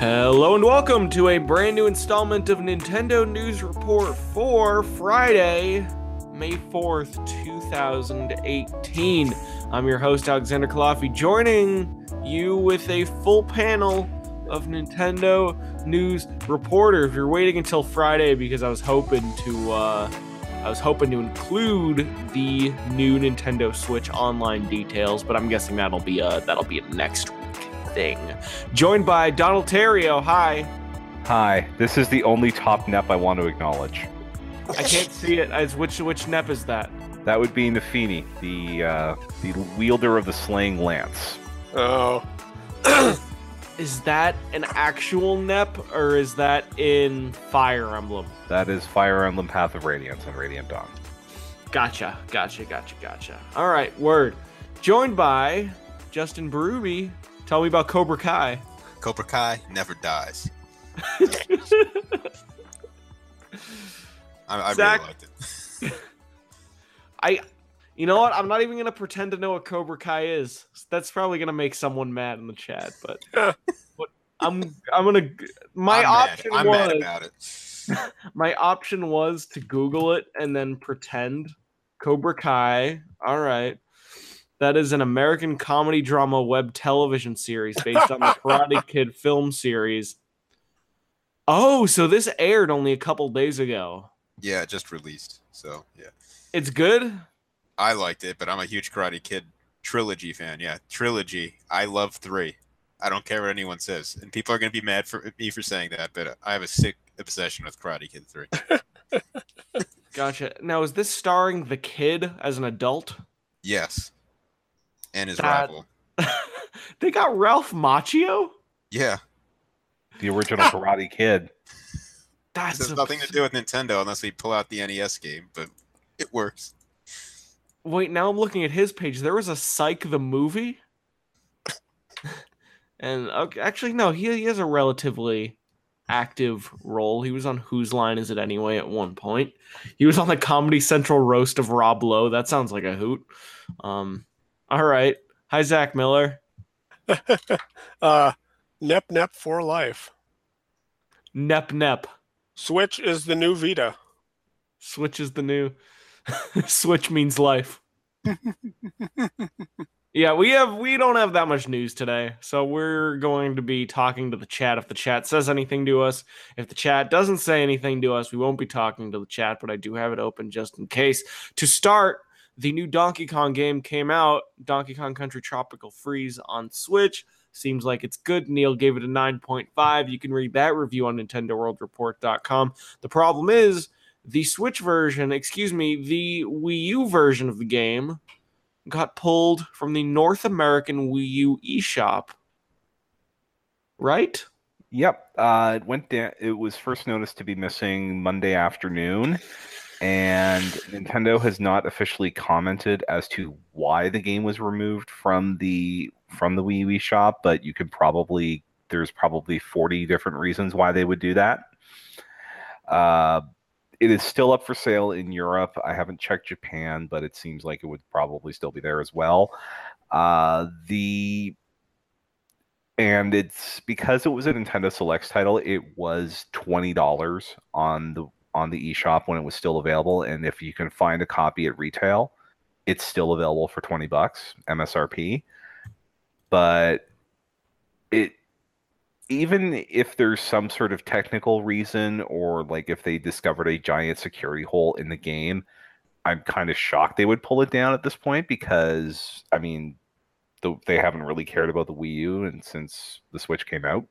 Hello and welcome to a brand new installment of Nintendo News Report for Friday, May 4th, 2018. I'm your host, Alexander Kalafi, joining you with a full panel of Nintendo News Reporter. If you're waiting until Friday, because I was hoping to, uh, I was hoping to include the new Nintendo Switch online details, but I'm guessing that'll be a that'll be next thing. Joined by Donald Theriault. Hi. Hi, this is the only top NEP I want to acknowledge. I can't see it. As which which NEP is that? That would be Nephenee, the uh, the wielder of the slaying lance. Oh, Is that an actual NEP or is that in Fire Emblem? That is Fire Emblem Path of Radiance and Radiant Dawn. Gotcha, gotcha, gotcha, gotcha. All right, word. Joined by Justin Berube. Tell me about Cobra Kai. Cobra Kai never dies. I, I Zach- really liked it. I, you know what? I'm not even gonna pretend to know what Cobra Kai is. That's probably gonna make someone mad in the chat. But what I'm, I'm gonna. My I'm option mad. I'm was mad about it. my option was to Google it and then pretend Cobra Kai. All right. That is an American comedy drama web television series based on the Karate Kid film series. Oh, so this aired only a couple days ago. Yeah, it just released. So yeah, It's good. I liked it, but I'm a huge Karate Kid trilogy fan. Yeah, trilogy. I love three. I don't care what anyone says, and people are gonna be mad for me for saying that, but I have a sick obsession with Karate Kid three. Gotcha. Now, is this starring the kid as an adult? yes, and his That- rival. they got Ralph Macchio? Yeah, The original Karate Kid. That's this has nothing to do with Nintendo unless we pull out the NES game, but it works. Wait, now I'm looking at his page. There was a Psych the movie, and okay, actually, no, he he has a relatively active role. He was on Whose Line Is It Anyway at one point. He was on the Comedy Central roast of Rob Lowe. That sounds like a hoot. Um, all right. Hi, Zach Miller. uh, Nep Nep for life. Nep Nep. Switch is the new Vita. Switch is the new. Switch means life. yeah, we have we don't have that much news today, so we're going to be talking to the chat. If the chat says anything to us, if the chat doesn't say anything to us, we won't be talking to the chat. But I do have it open just in case. To start, the new Donkey Kong game came out. Donkey Kong Country Tropical Freeze on Switch. Seems like it's good. Neil gave it a 9.5. You can read that review on NintendoWorldReport.com. The problem is the Switch version, excuse me, the Wii U version of the game got pulled from the North American Wii U eShop. Right? Yep. Uh, it went down. It was first noticed to be missing Monday afternoon, and Nintendo has not officially commented as to why the game was removed from the from the Wii U shop. But you could probably there's probably 40 different reasons why they would do that. Uh, it is still up for sale in Europe. I haven't checked Japan, but it seems like it would probably still be there as well. Uh, the and it's because it was a Nintendo Selects title. It was twenty dollars on the on the eShop when it was still available, and if you can find a copy at retail, it's still available for twenty bucks MSRP. But it even if there's some sort of technical reason or like if they discovered a giant security hole in the game, I'm kind of shocked they would pull it down at this point because I mean the, they haven't really cared about the Wii U and since the Switch came out.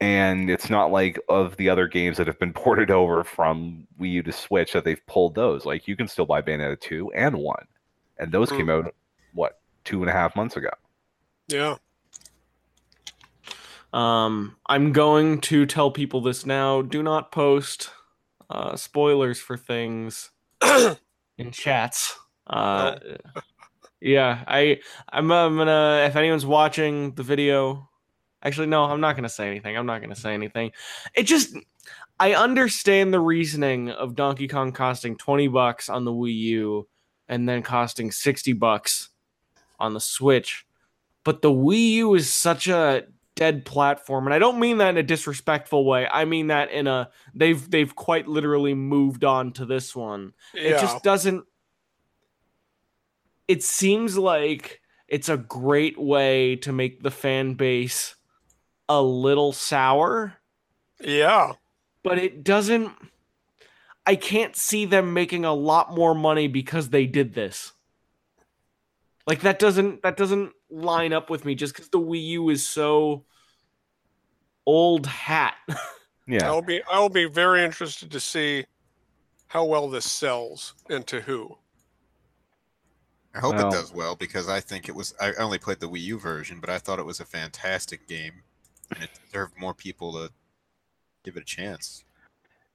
And it's not like of the other games that have been ported over from Wii U to Switch that they've pulled those. Like you can still buy Bayonetta 2 and 1. And those came out what, two and a half months ago. Yeah. Um, I'm going to tell people this now. Do not post uh, spoilers for things in chats. Uh, yeah, I I'm, I'm gonna if anyone's watching the video, actually no, I'm not gonna say anything. I'm not gonna say anything. It just I understand the reasoning of Donkey Kong costing 20 bucks on the Wii U and then costing 60 bucks on the Switch. But the Wii U is such a dead platform, and I don't mean that in a disrespectful way. I mean that in a they've they've quite literally moved on to this one. Yeah. It just doesn't. It seems like it's a great way to make the fan base a little sour, yeah. but it doesn't. I can't see them making a lot more money because they did this. Like that doesn't that doesn't line up with me just because the Wii U is so old hat. Yeah. I'll be I'll be very interested to see how well this sells and to who. I hope Well- it does well because I think it was. I only played the Wii U version, but I thought it was a fantastic game, and it deserved more people to give it a chance.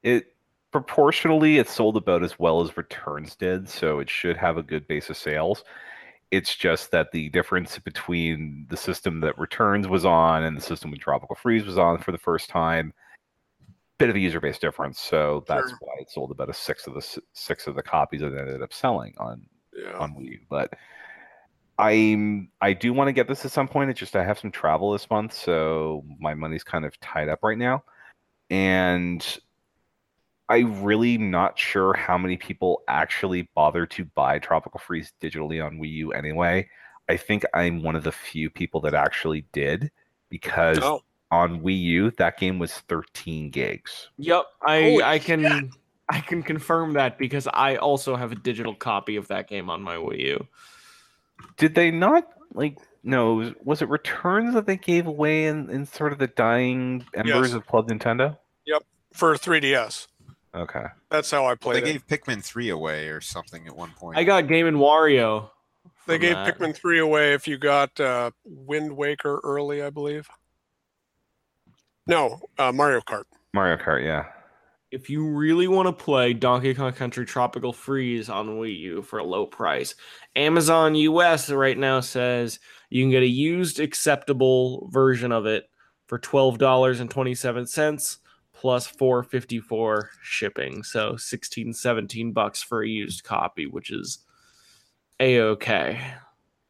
It proportionally it sold about as well as returns did, so it should have a good base of sales. It's just that the difference between the system that returns was on and the system when Tropical Freeze was on for the first time, bit of a user base difference. So that's Sure. why it sold about a sixth of the s- six of the copies that it ended up selling on Yeah. on Wii U. But I'm I do want to get this at some point. It's just I have some travel this month, so my money's kind of tied up right now. And I really not sure how many people actually bother to buy Tropical Freeze digitally on Wii U anyway. I think I'm one of the few people that actually did because Oh, on Wii U that game was 13 gigs. Yep, I Holy I can I can confirm that because I also have a digital copy of that game on my Wii U. Did they not like no, was, was it returns that they gave away in, in sort of the dying embers Yes. of Club Nintendo? Yep, for 3DS. Okay. That's how I They played it. gave Pikmin three away or something at one point. I got Game and Wario. They from gave that. Pikmin 3 away if you got uh, Wind Waker early, I believe. No, uh, Mario Kart. Mario Kart, yeah. If you really want to play Donkey Kong Country Tropical Freeze on Wii U for a low price, Amazon US right now says you can get a used acceptable version of it for twelve dollars and twenty seven cents plus four fifty four shipping. So 16, 17 bucks for a used copy, which is a okay.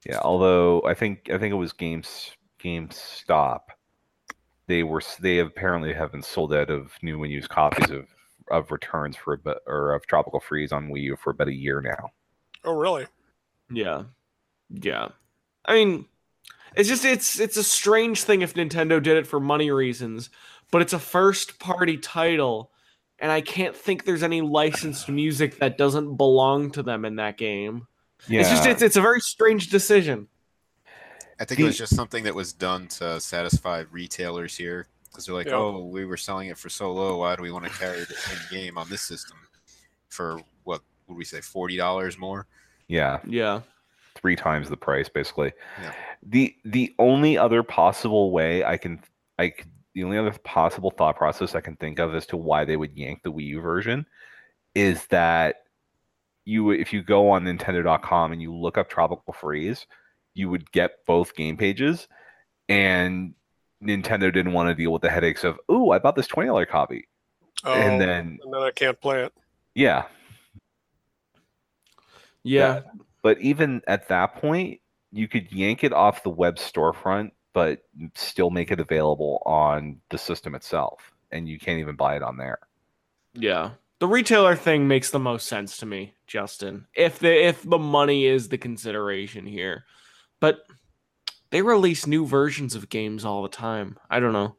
Yeah, although I think I think it was Games GameStop. They were they apparently have been sold out of new and used copies of of returns for a bit or of Tropical Freeze on Wii U for about a year now. Oh, really? Yeah. Yeah. I mean, it's just it's it's a strange thing if Nintendo did it for money reasons, but it's a first party title and I can't think there's any licensed music that doesn't belong to them in that game. Yeah, It's just it's it's a very strange decision. I think it was just something that was done to satisfy retailers here because they're like, Yeah. oh, we were selling it for so low. Why do we want to carry the same game on this system for what would we say, forty dollars more? yeah, Yeah. three times the price basically. Yeah. The the only other possible way I can I could, the only other possible thought process I can think of as to why they would yank the Wii U version is that you if you go on Nintendo.com and you look up Tropical Freeze, you would get both game pages, and Nintendo didn't want to deal with the headaches of oh I bought this twenty dollar copy Oh, and then and then I can't play it. yeah Yeah. But even at that point, you could yank it off the web storefront, but still make it available on the system itself, and you can't even buy it on there. Yeah. The retailer thing makes the most sense to me, Justin. If the if the money is the consideration here. But they release new versions of games all the time. I don't know.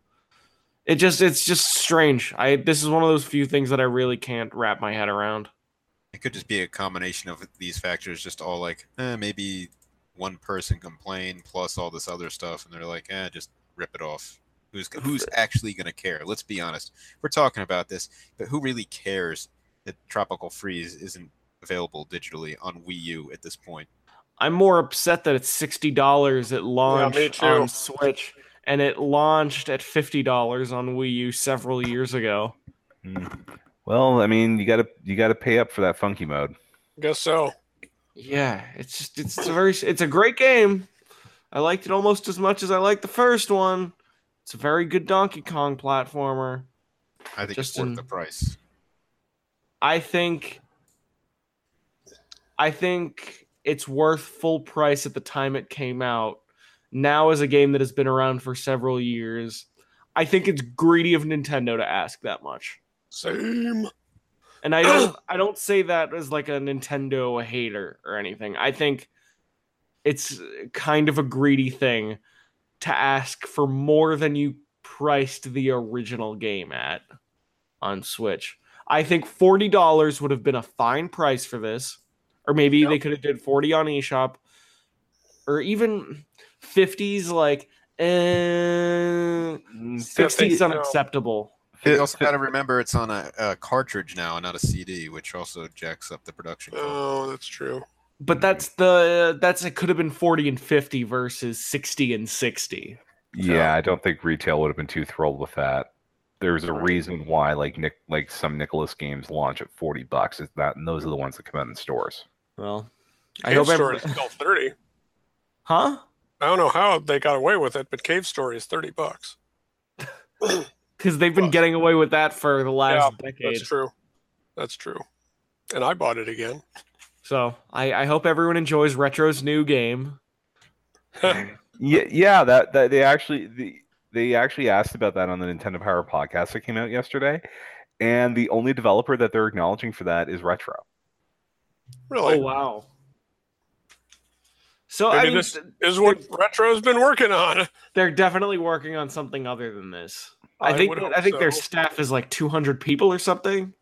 It just it's just strange. I this is one of those few things that I really can't wrap my head around. It could just be a combination of these factors, just all like, eh, maybe one person complained plus all this other stuff, and they're like, eh, just rip it off. Who's who's actually gonna care? Let's be honest. We're talking about this, but who really cares that Tropical Freeze isn't available digitally on Wii U at this point? I'm more upset that it's sixty dollars at launch me too. on Switch, and it launched at fifty dollars on Wii U several years ago. Hmm. Well, I mean, you gotta you gotta pay up for that funky mode. Guess so. Yeah, it's just it's a very it's a great game. I liked it almost as much as I liked the first one. It's a very good Donkey Kong platformer. I think Just it's worth in- the price. I think I think it's worth full price at the time it came out now is a game that has been around for several years. I think it's greedy of Nintendo to ask that much. Same. And I don't I don't say that as like a Nintendo hater or anything. I think it's kind of a greedy thing to ask for more than you priced the original game at on Switch. I think $40 would have been a fine price for this. Or maybe Yep. they could have did 40 on eShop. Or even 50s like eh, Mm, 60 is unacceptable. You also got to remember it's on a, a cartridge now, and not a CD, which also jacks up the production. cost. Oh, that's true. But that's the that's it could have been 40 and 50 versus 60 and 60. Yeah, I don't think retail would have been too thrilled with that. There's a reason why like Nick like some Nicalis games launch at 40 bucks. Is that and those are the ones that come out in stores. Well, I Cave hope Story every- is still thirty. Huh? I don't know how they got away with it, but Cave Story is thirty bucks. Cuz they've been Well, getting away with that for the last That's decade. That's true. That's true. And I bought it again. So, I I hope everyone enjoys Retro's new game. Yeah, yeah, that, that they actually the, they actually asked about that on the Nintendo Power podcast that came out yesterday, and the only developer that they're acknowledging for that is Retro. Really? Oh wow. So Maybe I mean, this is what Retro's been working on. they're definitely working on something other than this. I, I think I think their staff is like 200 people or something.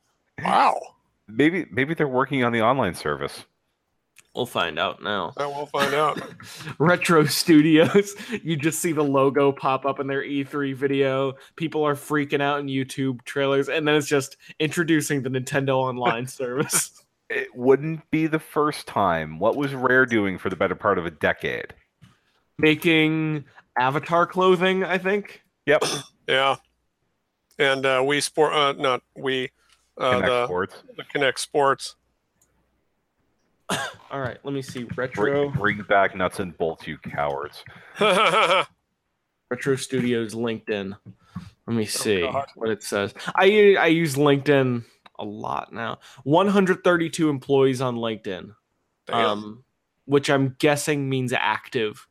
Wow. Maybe maybe they're working on the online service. We'll find out now. I will find out. Retro Studios. You just see the logo pop up in their E3 video. People are freaking out in YouTube trailers, and then it's just introducing the Nintendo Online service. It wouldn't be the first time. What was Rare doing for the better part of a decade? Making avatar clothing, I think. Yep, Yeah. And uh, we sport, uh, not we, uh, Kinect the, Sports. the Kinect Sports. All right, let me see. Retro bring back nuts and bolts, you cowards. Retro Studios LinkedIn. Let me see God. what it says. I I use LinkedIn a lot now. 132 employees on LinkedIn. Um, which I'm guessing means active,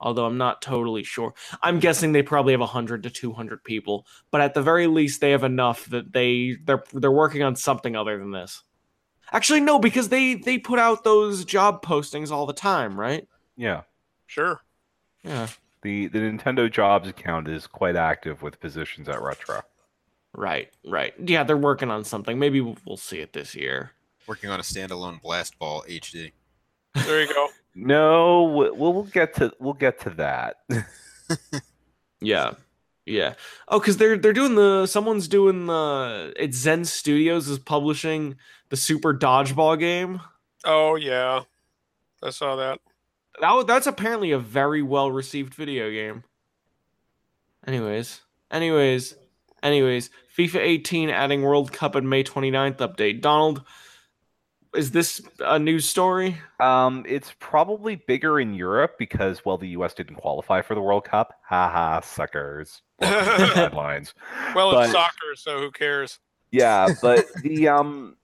although I'm not totally sure. I'm guessing they probably have 100 to 200 people, but at the very least, they have enough that they they're they're working on something other than this. Actually, no, because they they put out those job postings all the time, right? Yeah, sure. Yeah, the the Nintendo Jobs account is quite active with positions at Retro. Right, right. Yeah, they're working on something. Maybe we'll, we'll see it this year. Working on a standalone Blast Ball HD. There you go. No, we'll, we'll get to we'll get to that. Yeah. Yeah. Oh, because they're they're doing the someone's doing the it's Zen Studios is publishing the Super Dodgeball game. Oh, yeah. I saw that. That that's apparently a very well received video game. Anyways, anyways, anyways, FIFA 18 adding World Cup and May 29th update. Donald, is this a news story? Um, it's probably bigger in Europe because well, the U.S. didn't qualify for the World Cup. Haha, suckers. Welcome to the headlines. Well, But- it's soccer, so who cares? Yeah, but the um,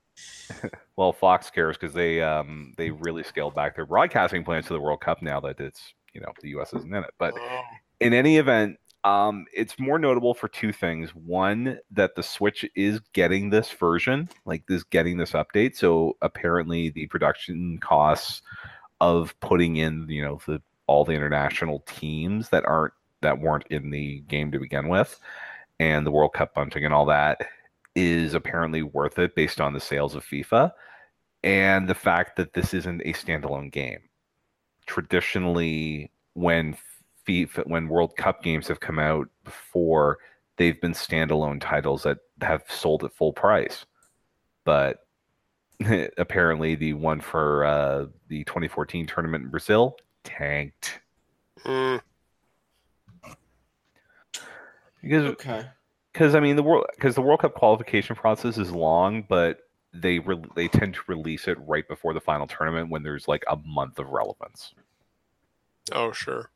well, Fox cares because they um they really scaled back their broadcasting plans to the World Cup now that it's you know the U.S. isn't in it. But Oh, in any event, um, it's more notable for two things. One, that the Switch is getting this version, like this, getting this update. So apparently, the production costs of putting in, you know, the all the international teams that aren't that weren't in the game to begin with, and the World Cup bunting and all that is apparently worth it based on the sales of FIFA and the fact that this isn't a standalone game. Traditionally, when FIFA, when World Cup games have come out before, they've been standalone titles that have sold at full price. But apparently, the one for uh, the 2014 tournament in Brazil tanked mm, because Okay. because I mean the world because the World Cup qualification process is long, but they re- they tend to release it right before the final tournament when there's like a month of relevance. oh, sure.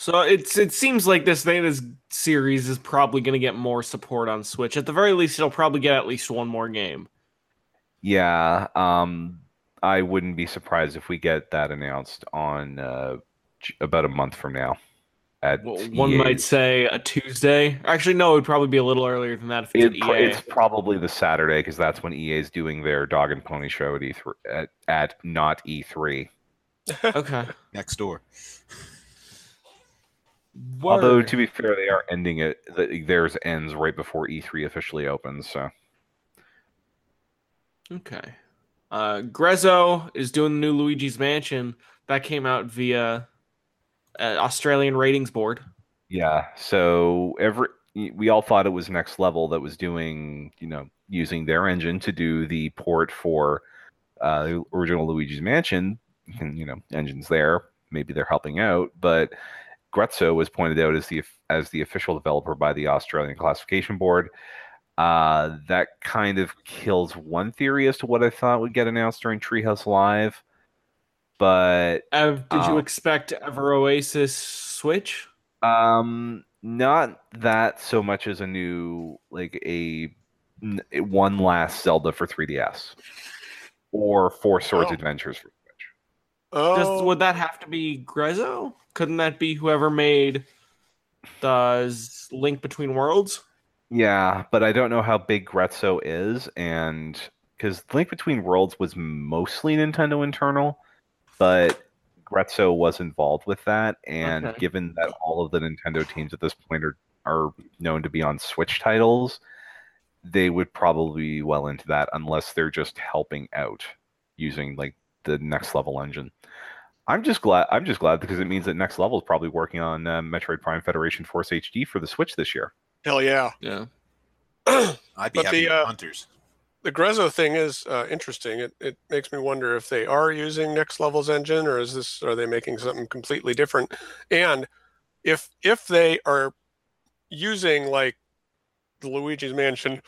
So it's it seems like this thing this series is probably going to get more support on Switch. At the very least, it'll probably get at least one more game. Yeah, um, I wouldn't be surprised if we get that announced on uh, about a month from now. At Well, one might say a Tuesday. Actually, no, it would probably be a little earlier than that if it's It, EA. it's probably the Saturday because that's when EA is doing their dog and pony show at E3 at, at not E E3. Okay. Next door. Although to be fair, they are ending it. the- Theirs ends right before E3 officially opens. So Okay. Uh, Grezzo is doing the new Luigi's Mansion. That came out via uh, Australian ratings board. yeah, so every we all thought it was Next Level that was doing you know using their engine to do the port for uh, the original Luigi's Mansion. And you know, engines there. Maybe they're helping out, but Grezzo was pointed out as the as the official developer by the Australian Classification Board. Uh, that kind of kills one theory as to what I thought would get announced during Treehouse Live. But Ev, did you Oh. expect Ever Oasis Switch? um, not that so much as a new like a n- one last Zelda for 3DS or Four Swords Oh. Adventures for Switch. Does, Oh, would that have to be Grezzo? Couldn't that be whoever made the Link Between Worlds? Yeah, but I don't know how big Grezzo is, and because Link Between Worlds was mostly Nintendo internal, but Grezzo was involved with that, and Okay. given that all of the Nintendo teams at this point are are known to be on Switch titles, they would probably be well into that unless they're just helping out using like the next level engine. I'm just glad. I'm just glad because it means that Next Level is probably working on uh, Metroid Prime Federation Force HD for the Switch this year. hell yeah. Yeah. I'd be But happy the, uh, hunters. The Grezzo thing is uh, interesting. It, it makes me wonder if they are using Next Level's engine, or is this are they making something completely different? And if if they are using like the Luigi's Mansion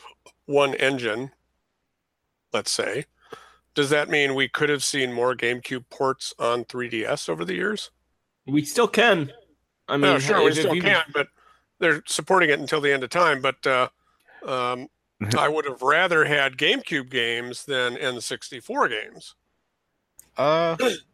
one engine, let's say, does that mean we could have seen more GameCube ports on 3DS over the years? We still can. I mean, no, sure, we still you- can, but they're supporting it until the end of time. But uh, um, I would have rather had GameCube games than N64 games. Uh,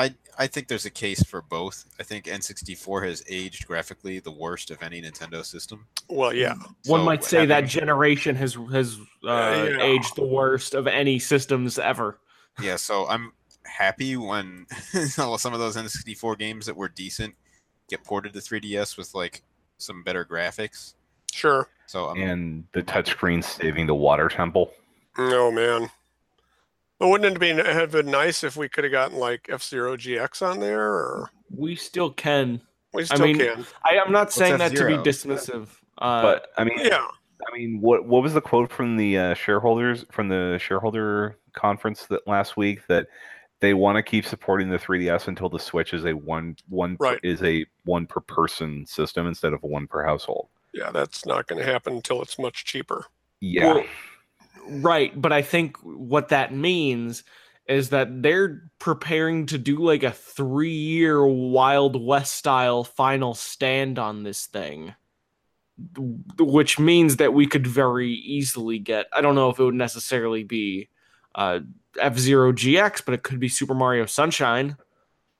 I I think there's a case for both. I think N64 has aged graphically the worst of any Nintendo system. Well, yeah, One might say that generation has has uh, yeah. aged the worst of any systems ever. Yeah, so I'm happy when some of those N64 games that were decent get ported to 3DS with like some better graphics. sure. So I'm and the touchscreen saving the water temple. Oh man. But wouldn't it be have been nice if we could have gotten like F Zero GX on there, or We still can. we I still mean, can? I, I'm not saying that to be dismissive. Uh, But I mean, Yeah, I mean, what what was the quote from the uh, shareholders from the shareholder conference that last week that they want to keep supporting the 3DS until the Switch is a one one per- Right. is a one per person system instead of one per household. yeah, that's not going to happen until it's much cheaper. Yeah, Well, right, but I think what that means is that they're preparing to do like a three year Wild West style final stand on this thing. Which means that we could very easily get I don't know if it would necessarily be uh F Zero GX, but it could be Super Mario Sunshine.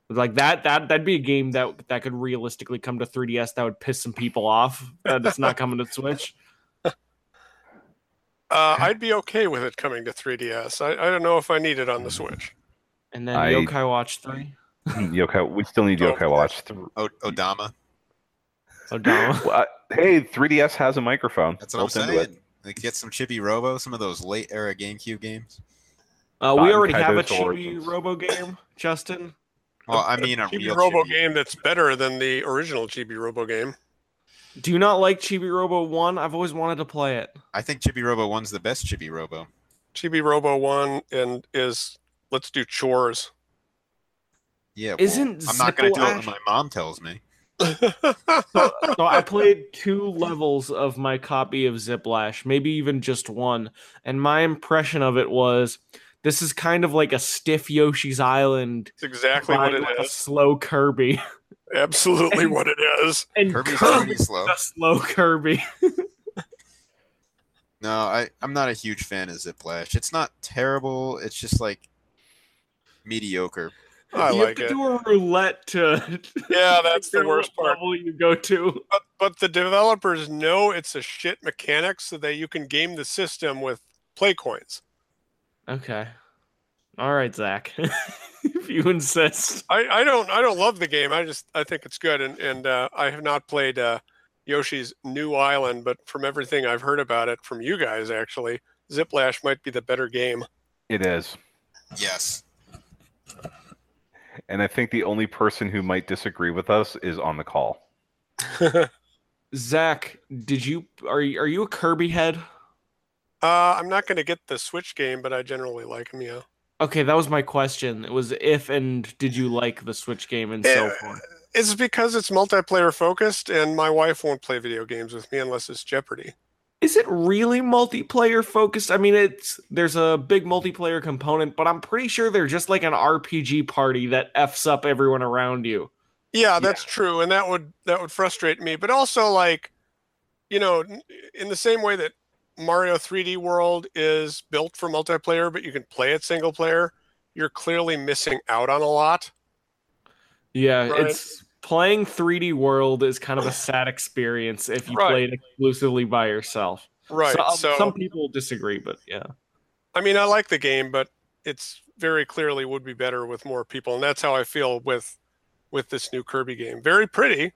Like that that that'd be a game that that could realistically come to 3DS that would piss some people off that it's not coming to Switch. Uh, I'd be okay with it coming to 3DS. I, I don't know if I need it on the Switch. And then I- Yokai Watch 3. Yokai. We still need Oh, Yokai Watch. Th- o- Odama. Odama. Well, hey, 3DS has a microphone. That's what I'm built into saying. Like get some Chibi Robo, some of those late era GameCube games. Uh, we Baten already have a Kaitos Chibi Origins. Robo game, Justin. Well, I mean a Chibi real Robo Chibi. game that's better than the original Chibi Robo game. Do you not like Chibi Robo 1? I've always wanted to play it. I think Chibi Robo One's the best Chibi Robo. Chibi Robo One and is let's do chores. Yeah, well, Isn't I'm not gonna do it when my mom tells me. So I played two levels of my copy of Zip Lash, maybe even just one. And my impression of it was this is kind of like a stiff Yoshi's Island It's exactly what combined it with a slow Kirby. Absolutely what it is. And Kirby's Kirby's pretty slow. slow Kirby. No, I I'm not a huge fan of Zip Lash. It's not terrible. It's just like mediocre. I you like have to it. do a roulette to. Yeah, that's the worst part. Level you go to. But but the developers know it's a shit mechanic so that you can game the system with play coins. Okay. All right, Zach. if you insist. I, I don't I don't love the game. I just I think it's good and and uh, I have not played uh, Yoshi's New Island, but from everything I've heard about it from you guys actually, Zip Lash might be the better game. It is. Yes. And I think the only person who might disagree with us is on the call. Zach, did you are you, are you a Kirby head? Uh, I'm not going to get the Switch game, but I generally like them. Yeah, Okay, that was my question. It was if and did you like the Switch game and so Eh, forth? it's because it's multiplayer focused, and my wife won't play video games with me unless it's Jeopardy. Is it really multiplayer focused? I mean, it's there's a big multiplayer component, but I'm pretty sure they're just like an RPG party that f's up everyone around you. Yeah, that's true, and that would that would frustrate me. But also, like, you know, in the same way that Mario 3D World is built for multiplayer, but you can play it single player, you're clearly missing out on a lot. Yeah, Right. it's playing 3D World is kind of a sad experience if you Right. play it exclusively by yourself. Right. So, um, So, some people disagree, but yeah. I mean, I like the game, but it's very clearly would be better with more people, and that's how I feel with with this new Kirby game. Very pretty,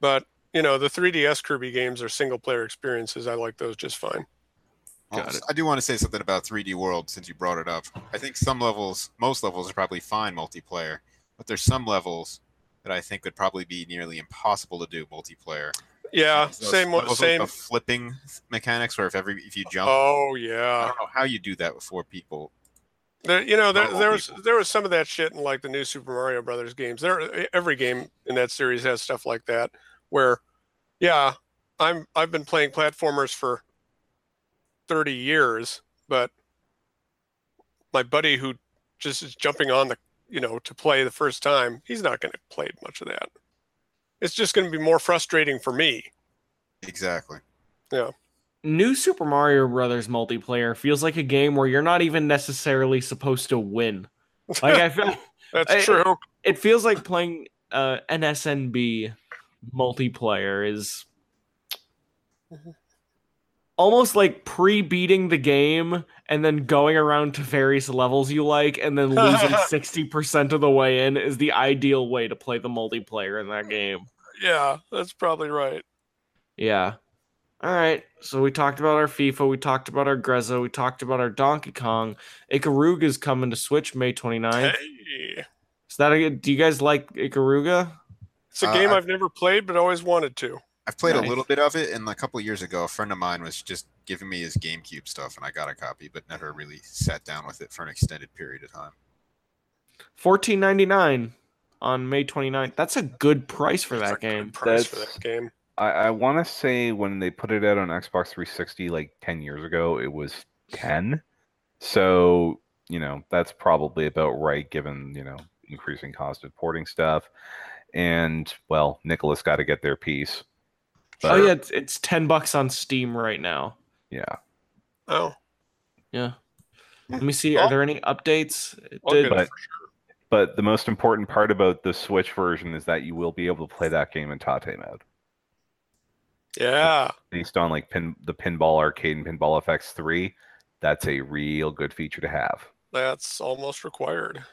but you know, the 3DS Kirby games are single player experiences. I like those just fine. Well, Got it. I do want to say something about 3D World since you brought it up. I think some levels, most levels, are probably fine multiplayer, but there's some levels that I think would probably be nearly impossible to do multiplayer. Yeah, Those same levels with same. the flipping mechanics, where if every if you jump, Oh yeah. I don't know how you do that with four people. There, you know, there, there was people. there was some of that shit in like the new Super Mario Brothers games. There, every game in that series has stuff like that. Where, yeah, I'm I've been playing platformers for thirty years, but my buddy who just is jumping on the, you know, to play the first time, he's not going to play much of that. It's just going to be more frustrating for me. Exactly. Yeah. New Super Mario Brothers multiplayer feels like a game where you're not even necessarily supposed to win. Like I feel That's I- true. it feels like playing uh, NSMB multiplayer is uh-huh. almost like pre-beating the game and then going around to various levels you like and then losing 60% of the way in is the ideal way to play the multiplayer in that game. Yeah, that's probably right. Yeah. All right. So we talked about our FIFA, we talked about our Grezzo, we talked about our Donkey Kong. Ikaruga's coming to Switch May 29th. Hey. Is that a do you guys like Ikaruga? It's a Uh, game I- I've never played, but always wanted to. I've played Nice. a little bit of it, and a couple of years ago, a friend of mine was just giving me his GameCube stuff, and I got a copy, but never really sat down with it for an extended period of time. 14.99 on May 29th. That's a good price for That's that a good game. price for That's- that game. I, I want to say when they put it out on Xbox 360 like 10 years ago, it was 10. So, you know, that's probably about right given, you know, increasing cost of porting stuff. And, well, Nicalis got to get their piece. Oh yeah, it's, it's 10 bucks on Steam right now. yeah. Oh, Yeah. Let me see. Are there any updates? It did- But- for sure. But the most important part about the Switch version is that you will be able to play that game in Tate mode. Yeah, Based on like pin the pinball arcade and pinball FX 3, that's a real good feature to have. that's almost required.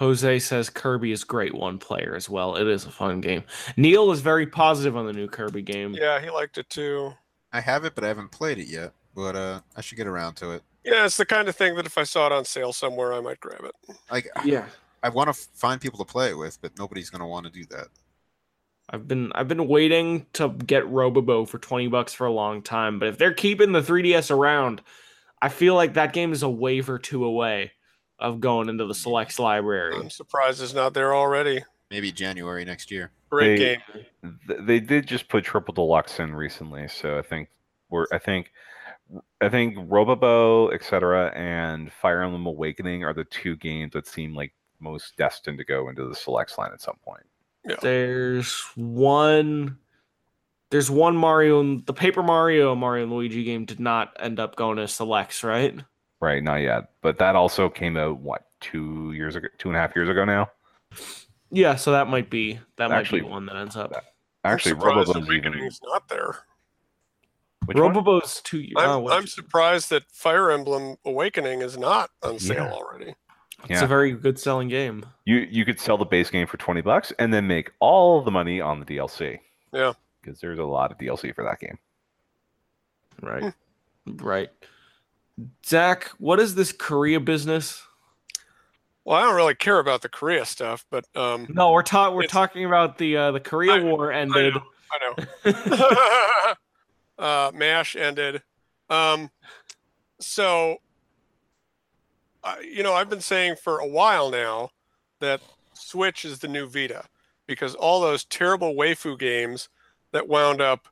Jose says Kirby is great one player as well. It is a fun game. Neil is very positive on the new Kirby game. Yeah, he liked it too. I have it, but I haven't played it yet. But uh, I should get around to it. Yeah, it's the kind of thing that if I saw it on sale somewhere, I might grab it. Like, Yeah. I want to find people to play it with, but nobody's going to want to do that. I've been I've been waiting to get Robobot for 20 bucks for a long time, but if they're keeping the 3DS around, I feel like that game is a wave or two away of going into the selects library. I'm surprised it's not there already. Maybe January next year. Great They- game. They did just put Triple Deluxe in recently, so I think we're I think I think Robobot, etc., and Fire Emblem Awakening are the two games that seem like most destined to go into the selects line at some point. There's one there's one Mario the Paper Mario Mario and Luigi game did not end up going to selects, right? Right, not yet. But that also came out what two years ago, two and a half years ago now. Yeah, so that might be that Actually, might be one that ends up. Actually, I'm surprised Robobot's even. Awakening's not there. Which one? Robobot's two years. I'm, oh, I'm surprised that Fire Emblem Awakening is not on sale Yeah. already. it's yeah. a very good selling game. You you could sell the base game for twenty bucks and then make all the money on the DLC. Yeah. because there's a lot of DLC for that game. Right. Hmm. right. Zach, what is this Korea business? Well, I don't really care about the Korea stuff, but um, No, we're talking we're talking about the uh, the Korea I- War ended. I know. uh, Mash ended. Um, so, uh, you know, I've been saying for a while now that Switch is the new Vita because all those terrible waifu games that wound up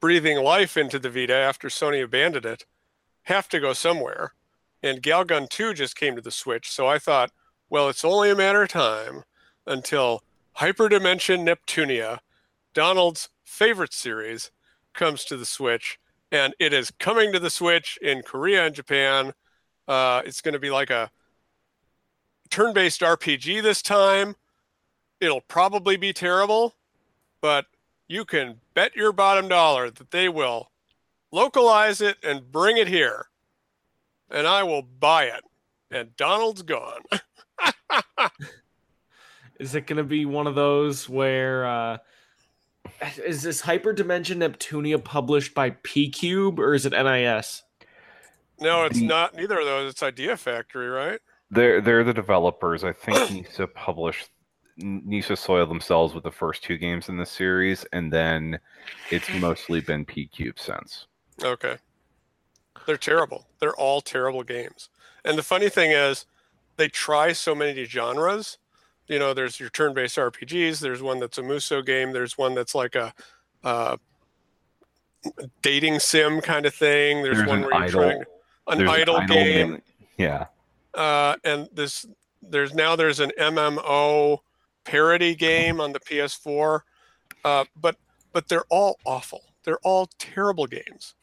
breathing life into the Vita after Sony abandoned it have to go somewhere. And Galgun 2 just came to the Switch, so I thought, well, it's only a matter of time until Hyperdimension Neptunia, Donald's favorite series, comes to the Switch, and it is coming to the Switch in Korea and Japan. Uh, it's going to be like a turn-based RPG this time. It'll probably be terrible, but you can bet your bottom dollar that they will localize it and bring it here, and I will buy it. And Donald's gone. Is it going to be one of those where uh, is this Hyperdimension Neptunia published by P Cube or is it NIS? No, it's The- not. Neither of those. It's Idea Factory, right? They're they're the developers. I think Nisa published Nisa soiled themselves with the first two games in the series, and then it's mostly been P Cube since. Okay. They're terrible. They're all terrible games. And the funny thing is, they try so many genres. You know, there's your turn-based RPGs. There's one that's a Musou game. There's one that's like a, uh dating sim kind of thing. There's, There's one an where you're trying an There's idle, game. Yeah, uh, and this there's now there's an MMO parody game on the PS4, uh, but but they're all awful. They're all terrible games,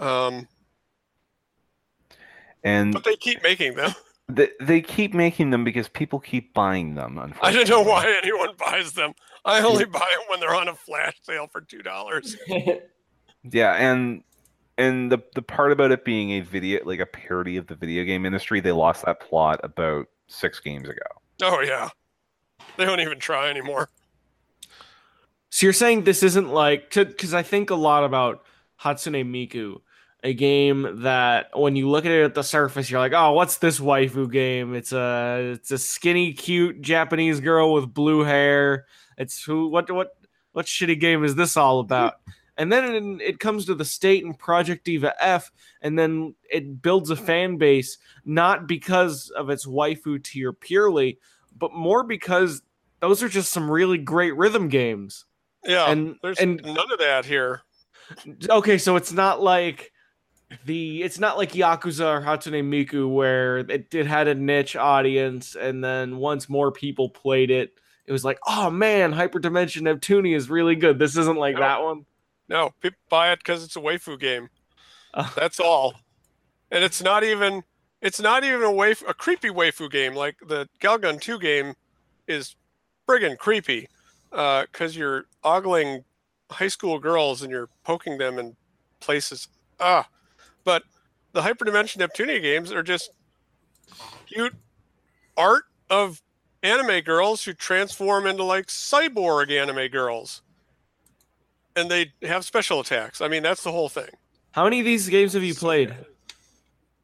um, and but they keep making them. they, they keep making them because people keep buying them. I don't know why anyone buys them. I only buy them when they're on a flash sale for two dollars. Yeah, and and the the part about it being a video like a parody of the video game industry, they lost that plot about six games ago. Oh yeah, they don't even try anymore. So you're saying this isn't like because I think a lot about Hatsune Miku, a game that when you look at it at the surface, you're like, oh, what's this waifu game? It's a it's a skinny, cute Japanese girl with blue hair. It's who what what what shitty game is this all about? And then it, it comes to the state and Project Diva F, and then it builds a fan base not because of its waifu tier purely, but more because those are just some really great rhythm games Yeah, and there's and none of that here. okay, so it's not like the it's not like Yakuza or Hatsune Miku where it, it had a niche audience, and then once more people played it, it was like, oh man, Hyperdimension Neptunia is really good. This isn't like No. that one. No, people buy it because it's a waifu game. Oh. That's all. And it's not even it's not even a waif a creepy waifu game like the Galgun 2 game is friggin' creepy because you're ogling high school girls and you're poking them in places. Ah, but the Hyperdimension Neptunia games are just cute art of anime girls who transform into like cyborg anime girls and they have special attacks. I mean, that's the whole thing. How many of these games have you played?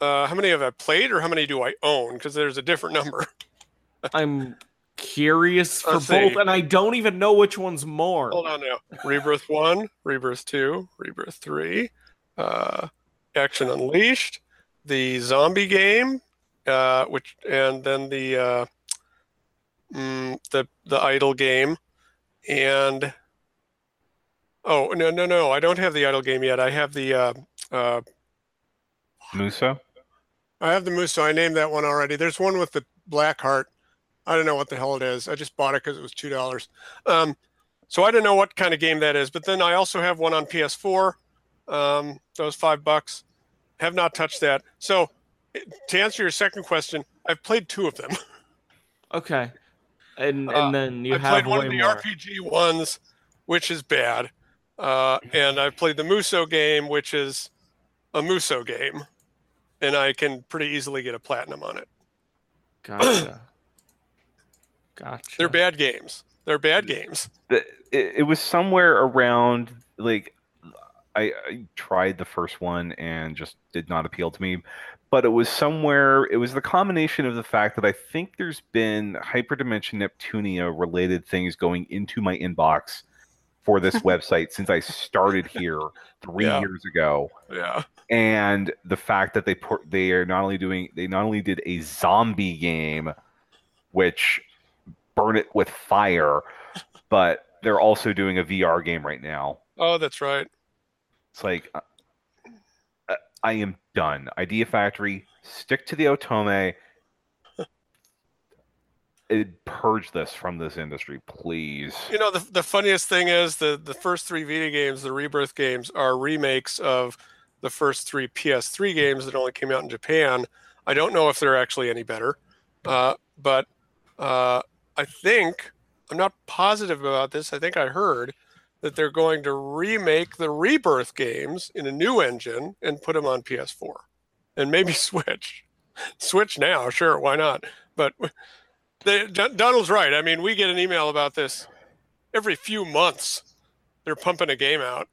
Uh, how many have I played, or how many do I own? Because there's a different number. I'm curious for Let's both, see. and I don't even know which one's more. Hold on now. Rebirth one, Rebirth two, Rebirth three, uh, Action Unleashed, the zombie game, uh, which, and then the uh, mm, the the idle game, and oh no no no, I don't have the idle game yet. I have the uh, uh, Musou. I have the Musou. I named that one already. There's one with the black heart. I don't know what the hell it is. I just bought it because it was two dollars. Um, so I don't know what kind of game that is. But then I also have one on PS4. Um, those five bucks. Have not touched that. So to answer your second question, I've played two of them. Okay. And Uh, and then you I have played one of the more. RPG ones, which is bad, uh, and I've played the Musou game, which is a Musou game, and I can pretty easily get a platinum on it. Gotcha. gotcha. They're bad games. They're bad games. the, it, it was somewhere around like I, I tried the first one and just did not appeal to me but it was somewhere it was the combination of the fact that i think there's been hyperdimension neptunia related things going into my inbox for this website since i started here three Yeah. years ago Yeah. and the fact that they put they are not only doing they not only did a zombie game which burn it with fire but they're also doing a vr game right now Oh, that's right. It's like uh, uh, i am done idea factory stick to the otome it, purge this from this industry please You know, the, the funniest thing is the the first three Vita games, the Rebirth games, are remakes of the first three PS3 games that only came out in Japan. I don't know if they're actually any better, uh, but uh, I think I'm not positive about this. I think I heard that they're going to remake the Rebirth games in a new engine and put them on PS4 and maybe Switch. Switch now, sure, why not? But they, Don- Donald's right. I mean, we get an email about this every few months. They're pumping a game out.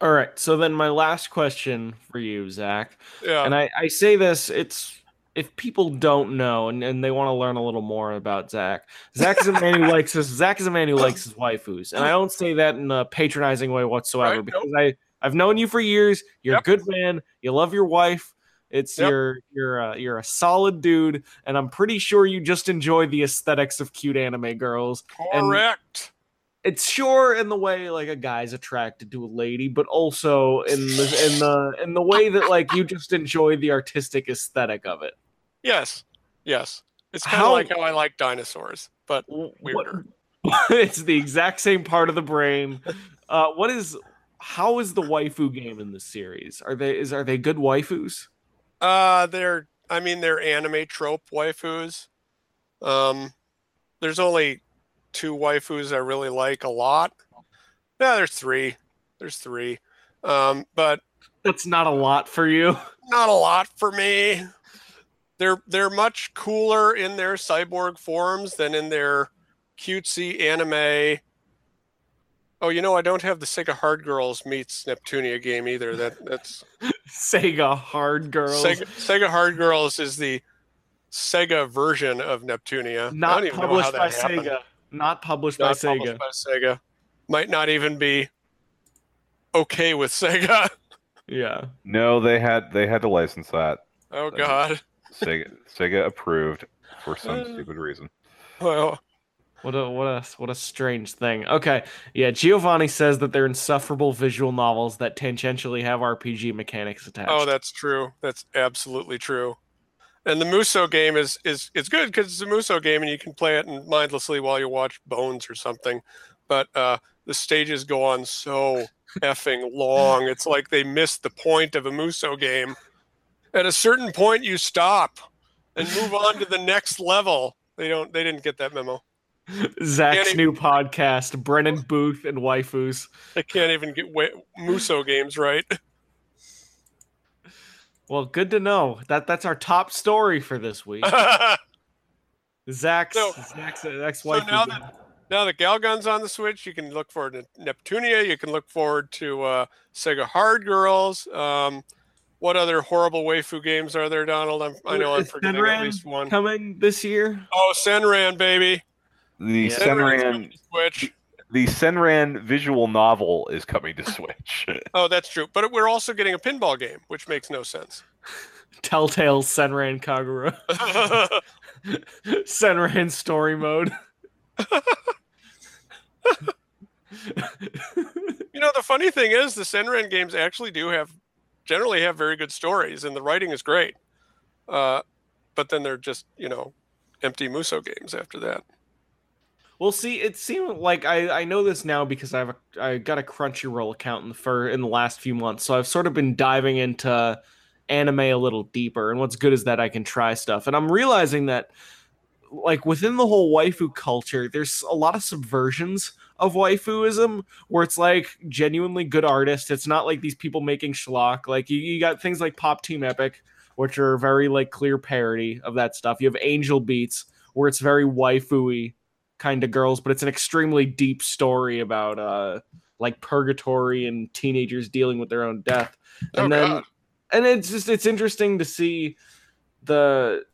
All right. So then my last question for you, Zach. Yeah. and I, I say this, it's if people don't know and, and they want to learn a little more about Zach, Zach is a man who likes his Zach is a man who likes his waifus. And I don't say that in a patronizing way whatsoever Right, because I, I've known you for years. You're Yep. a good man. You love your wife. It's Yep. you're you're a, you're a solid dude, and I'm pretty sure you just enjoy the aesthetics of cute anime girls. Correct. It's sure in the way like a guy's attracted to a lady, but also in the in the in the way that like you just enjoy the artistic aesthetic of it. yes. Yes. It's kind of like how I like dinosaurs, but What- Weirder. it's the exact same part of the brain. Uh, what is how is the waifu game in this series? Are they is are they good waifus? uh, they're I mean they're anime trope waifus. Um, there's only two waifus I really like a lot. Yeah, there's three. There's three. Um, but That's not a lot for you. not a lot for me. They're they're much cooler in their cyborg forms than in their cutesy anime. Oh, you know, I don't have the Sega Hard Girls meets Neptunia game either. That that's Sega hard girls. Sega, Sega Hard Girls is the Sega version of Neptunia. Not don't even know published how by happened. Sega. Not published Not by Sega. by Sega. Might not even be okay with Sega. Yeah. no they had they had to license that Oh That's- God. sega sega approved for some stupid reason Well, What a what a what a strange thing. Okay, yeah. Giovanni says that they're insufferable visual novels that tangentially have RPG mechanics attached. Oh, that's true. That's absolutely true. And the Musou game is is it's good because it's a Musou game and you can play it and mindlessly while you watch Bones or something. But uh, the stages go on so effing long. It's like they missed the point of a Musou game. At a certain point, you stop and move on to the next level. They don't. They didn't get that memo. Zach's Danny- new podcast, Brennan Booth and waifus. They can't even get wa- Musou games right. Well, good to know. That that's our top story for this week. Zach's So- Zach's ex So now game. that now that Galgun's on the Switch, you can look forward to Neptunia. You can look forward to uh, Sega Hard Girls. Um, what other horrible waifu games are there, Donald? I'm, I know I'm forgetting Senran at least one. coming this year. Oh, Senran, baby. the Yeah. Senran's senran coming to Switch. The senran visual novel is coming to switch Oh, that's true. But we're also getting a pinball game, which makes no sense. Telltale Senran Kagura. Senran story mode. you know, the funny thing is, the Senran games actually do have generally have very good stories, and the writing is great. Uh, but then they're just you know empty Musou games after that. Well, see, it seemed like I, I know this now because I've a, I got a Crunchyroll account in the for in the last few months, so I've sort of been diving into anime a little deeper. And what's good is that I can try stuff. And I'm realizing that like within the whole waifu culture, there's a lot of subversions of waifuism where it's like genuinely good artists. It's not like these people making schlock. Like you, you got things like Pop Team Epic, which are very like clear parody of that stuff. You have Angel Beats, where it's very waifu kind of girls, but it's an extremely deep story about uh like purgatory and teenagers dealing with their own death. And oh, then God. and it's just it's interesting to see the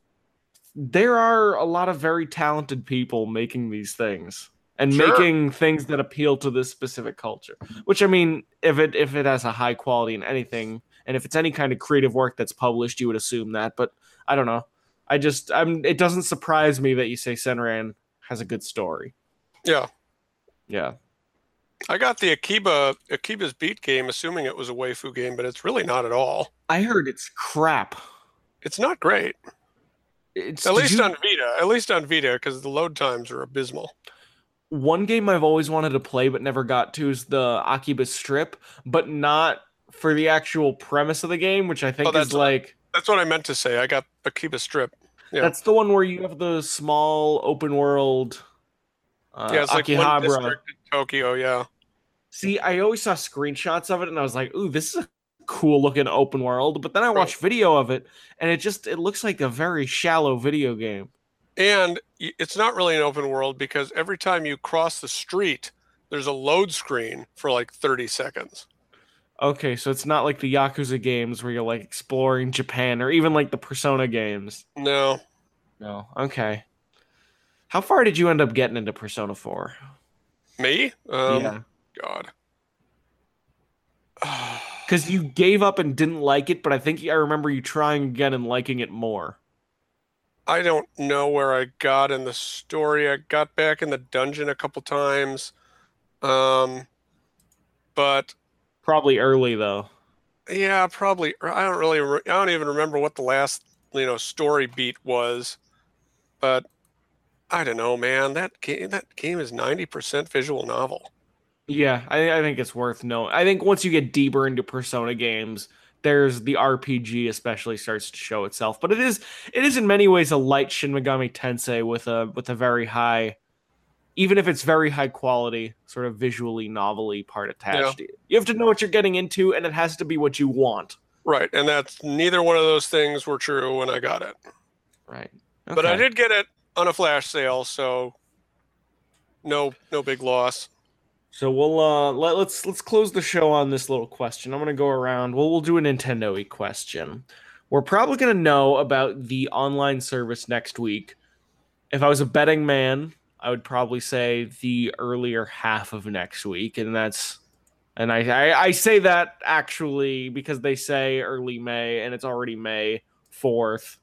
there are a lot of very talented people making these things and Sure. making things that appeal to this specific culture which i mean if it if it has a high quality in anything and if it's any kind of creative work that's published you would assume that but i don't know i just i'm it doesn't surprise me that you say senran has a good story Yeah. yeah I got the Akiba Akiba's Beat game, assuming it was a waifu game, but it's really not at all. i heard it's crap It's not great. it's At least you- on Vita. At least on Vita, because the load times are abysmal. one game I've always wanted to play but never got to is the Akiba's Trip, but not for the actual premise of the game, which I think Oh, is like That's what I meant to say. I got Akiba's Trip. Yeah. that's the one where you have the small open world uh, yeah, it's like one district in Tokyo. Yeah. See, I always saw screenshots of it and I was like, "Ooh, this is a cool looking open world." But then I Right. watched video of it and it just it looks like a very shallow video game. And it's not really an open world because every time you cross the street, there's a load screen for like 30 seconds. Okay, so it's not like the Yakuza games where you're like exploring Japan or even like the Persona games. No. No. Okay. How far did you end up getting into Persona 4? Me? Um, yeah. God. Because you gave up and didn't like it, but I think I remember you trying again and liking it more. I don't know where I got in the story. I got back in the dungeon a couple times. Um, but Probably early though. yeah, probably. Er, I don't really. re- I don't even remember what the last you know story beat was. But I don't know, man. That game. That game is ninety percent visual novel. Yeah, I, I think it's worth knowing. I think once you get deeper into Persona games, there's the RPG especially starts to show itself. But it is it is in many ways a light Shin Megami Tensei with a with a very high, even if it's very high quality, sort of visually novelty part attached. it. You have to know what you're getting into, and it has to be what you want. Right, and that's neither one of those things were true when I got it. Right. But I did get it on a flash sale, so no, no big loss. So we'll uh let, let's let's close the show on this little question. I'm gonna go around. Well, we'll do a Nintendo question. We're probably gonna know about the online service next week. If I was a betting man, I would probably say the earlier half of next week, and that's and I I, I say that actually because they say early May, and it's already May fourth,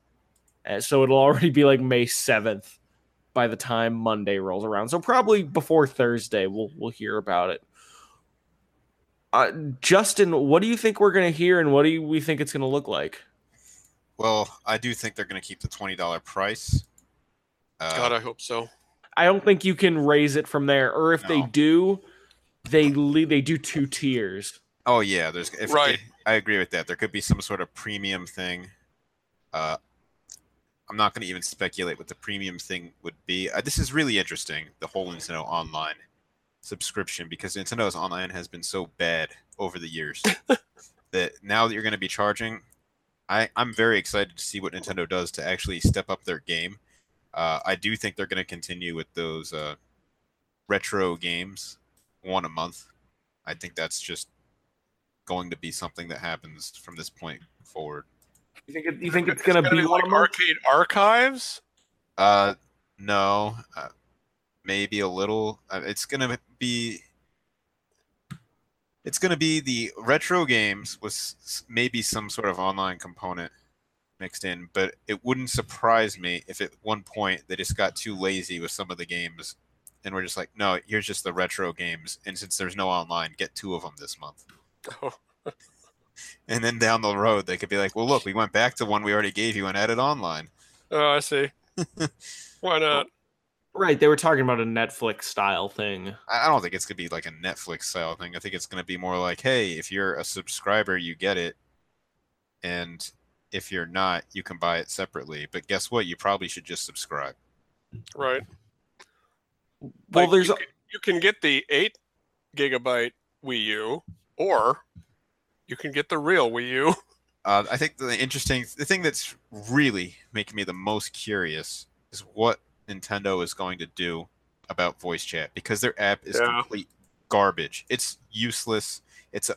so it'll already be like May seventh by the time Monday rolls around. So probably before Thursday, we'll we'll hear about it. Uh, Justin, what do you think we're gonna hear, and what do you, we think it's gonna look like? Well, I do think they're going to keep the twenty dollar price. Uh, God, I hope so. I don't think you can raise it from there, or if they do, they le- they do two tiers. Oh yeah, there's if, Right. if- I agree with that. There could be some sort of premium thing. Uh, I'm not going to even speculate what the premium thing would be. Uh, this is really interesting, the whole Nintendo Online subscription, because Nintendo's Online has been so bad over the years that now that you're going to be charging, I, I'm very excited to see what Nintendo does to actually step up their game. Uh, I do think they're going to continue with those uh, retro games, one a month. I think that's just going to be something that happens from this point forward. You think it, you think it's gonna, be, like one a month? arcade archives. Uh, no, uh, maybe a little. Uh, it's gonna be. It's gonna be the retro games with maybe some sort of online component mixed in, but it wouldn't surprise me if at one point they just got too lazy with some of the games, and we're just like, no, here's just the retro games, and since there's no online, get two of them this month. Oh. And then down the road, they could be like, well, look, we went back to one we already gave you and added online. Oh, I see. Why not? Right, they were talking about a Netflix style thing. I I don't think it's gonna be like a Netflix style thing. I think it's gonna be more like, hey, if you're a subscriber, you get it, and If you're not, you can buy it separately. But guess what? You probably should just subscribe. Right. Well, Like, there's you can, you can get the eight gigabyte Wii U, or you can get the real Wii U. Uh, I think the interesting, the thing that's really making me the most curious is what Nintendo is going to do about voice chat because their app is Yeah. complete garbage. It's useless. It's uh,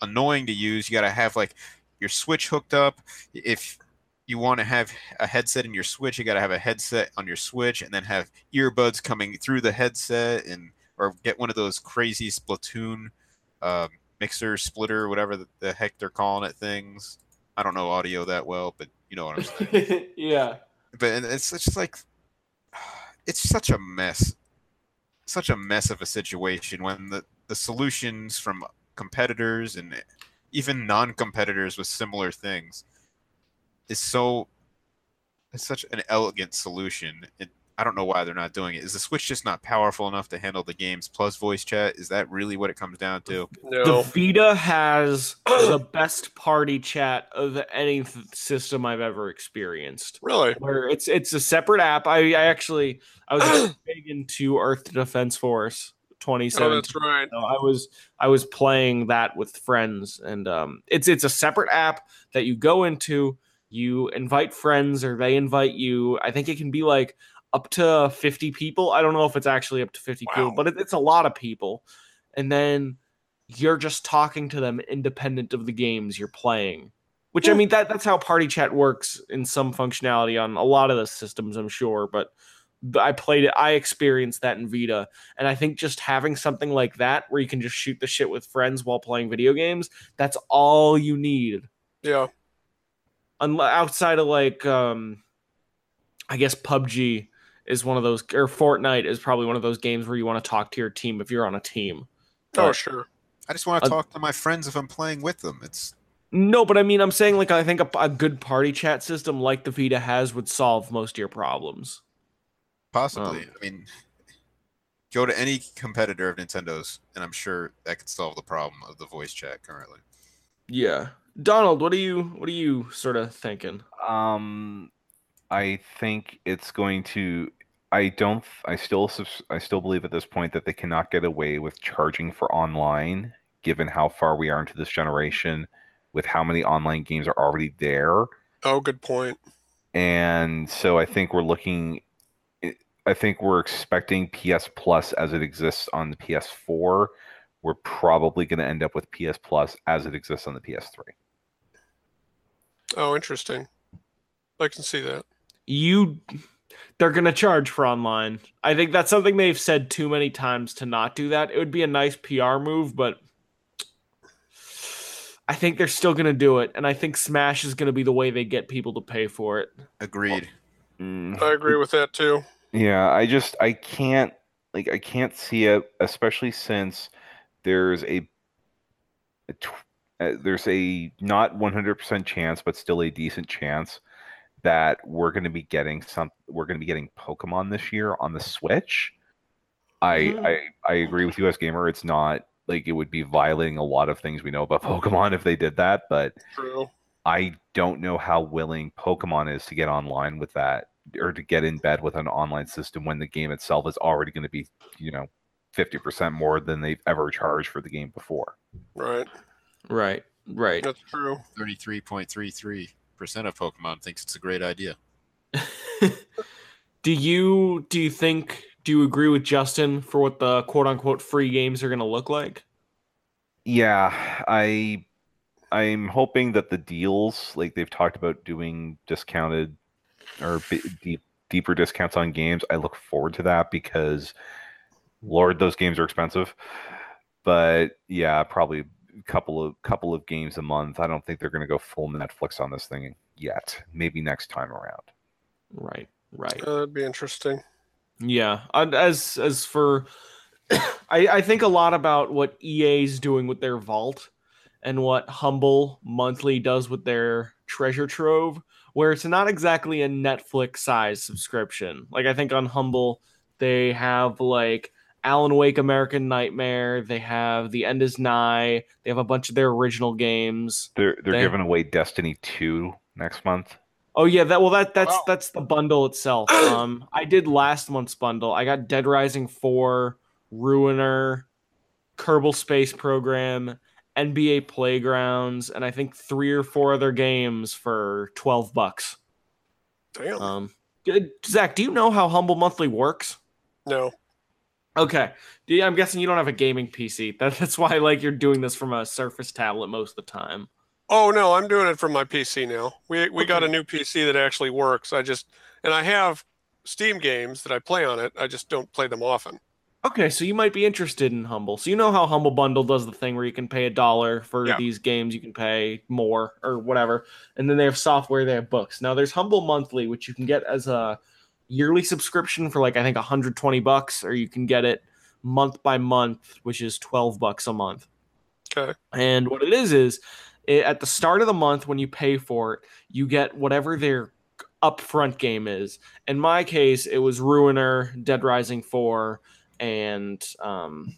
annoying to use. You got to have like your Switch hooked up. If you want to have a headset in your Switch, you got to have a headset on your Switch and then have earbuds coming through the headset and or get one of those crazy Splatoon um, mixer splitter, whatever the, the heck they're calling it things. I don't know audio that well, but you know what I'm saying. yeah. but it's just like it's such a mess such a mess of a situation when the the solutions from competitors and even non-competitors with similar things is so it's such an elegant solution it, i don't know why they're not doing it is the switch just not powerful enough to handle the games plus voice chat is that really what it comes down to The No. Vita has the best party chat of any th- system I've ever experienced. Really? Where it's it's a separate app. I, I actually I was big into Earth Defense Force Oh, that's right. So I was I was playing that with friends, and um, it's it's a separate app that you go into. You invite friends, or they invite you. I think it can be like up to fifty people. I don't know if it's actually up to fifty people, but it, it's a lot of people. And then you're just talking to them independent of the games you're playing. Which I mean that that's how party chat works in some functionality on a lot of the systems, I'm sure, but. I played it. I experienced that in Vita, and I think just having something like that where you can just shoot the shit with friends while playing video games, that's all you need. Yeah. Unle- outside of like um I guess PUBG is one of those or Fortnite is probably one of those games where you want to talk to your team if you're on a team. Oh, But- sure. i just want to Uh, talk to my friends if i'm playing with them it's No, but I mean I'm saying like I think a, a good party chat system like the Vita has would solve most of your problems. Possibly. Um, I mean, go to any competitor of Nintendo's, and I'm sure that could solve the problem of the voice chat currently. Yeah. Donald, what are you what are you sort of thinking? Um, I think it's going to. I don't. I still. I still believe at this point that they cannot get away with charging for online, given how far we are into this generation, with how many online games are already there, Oh, good point. and so I think we're looking. I think we're expecting PS Plus as it exists on the PS4. We're probably going to end up with PS Plus as it exists on the PS3. Oh, interesting. I can see that. you they're going to charge for online. I think that's something they've said too many times to not do that. It would be a nice PR move, but I think they're still going to do it and I think Smash is going to be the way they get people to pay for it. Agreed. Mm. I agree with that too. Yeah, I just I can't like I can't see it, especially since there's a, a tw- uh, there's a not 100% chance, but still a decent chance that we're going to be getting some. We're going to be getting Pokemon this year on the Switch. I Mhm. I I agree with as gamer. It's not like it would be violating a lot of things we know about Pokemon if they did that, but True. I don't know how willing Pokemon is to get online with that or to get in bed with an online system when the game itself is already going to be, you know, 50% more than they've ever charged for the game before. Right. Right. Right. That's true. 33.33% of Pokemon thinks it's a great idea. do you do you think do you agree with Justin for what the quote unquote free games are going to look like? Yeah, I I'm hoping that the deals like they've talked about doing discounted or b- deep, deeper discounts on games. I look forward to that because lord those games are expensive. But yeah, probably a couple of couple of games a month. I don't think they're going to go full Netflix on this thing yet. Maybe next time around. Right. Right. Uh, that'd be interesting. Yeah, as as for, I I think a lot about what EA's doing with their vault, and what Humble Monthly does with their treasure trove, where it's not exactly a Netflix size subscription. Like I think on Humble they have like Alan Wake, American Nightmare. They have The End Is Nigh. They have a bunch of their original games. They're they're They- giving away Destiny 2 next month. Oh yeah, that well that that's Wow. that's the bundle itself. Um I did last month's bundle. I got Dead Rising 4, Ruiner, Kerbal Space Program, NBA Playgrounds, and I think three or four other games for 12 bucks. Damn. Um Zach, do you know how Humble Monthly works? no. Okay. I'm guessing you don't have a gaming PC. That's why like you're doing this from a Surface tablet most of the time. Oh no, I'm doing it from my PC now. We we got a new PC that actually works. I just and I have Steam games that I play on it. I just don't play them often. Okay, so you might be interested in Humble. So you know how Humble Bundle does the thing where you can pay a dollar for Yeah. these games, you can pay more or whatever, and then they have software, they have books. Now there's Humble Monthly, which you can get as a yearly subscription for like I think 120 bucks, or you can get it month by month, which is 12 bucks a month. Okay. And what it is is it, at the start of the month when you pay for it, you get whatever their upfront game is. In my case, it was Ruiner, Dead Rising 4, and um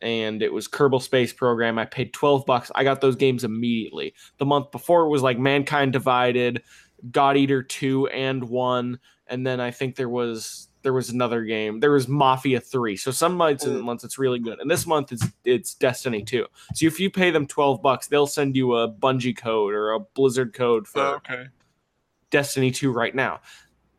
and it was Kerbal Space Program. I paid 12 bucks. I got those games immediately. The month before it was like Mankind Divided, God Eater 2 and 1, and then I think there was there was another game. There was Mafia 3. So some months Mm. months it's really good. And this month it's it's Destiny 2. So if you pay them 12 bucks, they'll send you a Bungie code or a Blizzard code for okay. Destiny 2 right now.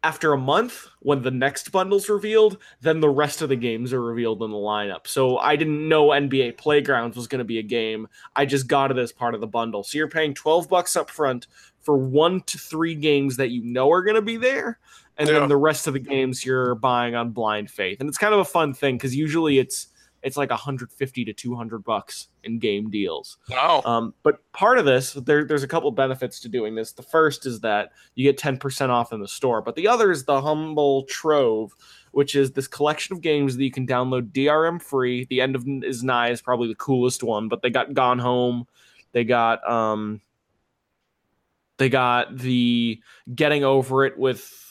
After a month, when the next bundle's revealed, then the rest of the games are revealed in the lineup. So I didn't know NBA Playgrounds was going to be a game. I just got it as part of the bundle. So you're paying 12 bucks up front for one to three games that you know are going to be there. And Yeah. then the rest of the games you're buying on blind faith. And it's kind of a fun thing because usually it's it's like 150 to 200 bucks in game deals. Wow. Um, but part of this, there, there's a couple benefits to doing this. The first is that you get 10% off in the store, but the other is the Humble Trove, which is this collection of games that you can download DRM free. The End of is Nigh is probably the coolest one, but they got Gone Home, they got um, they got the Getting Over It with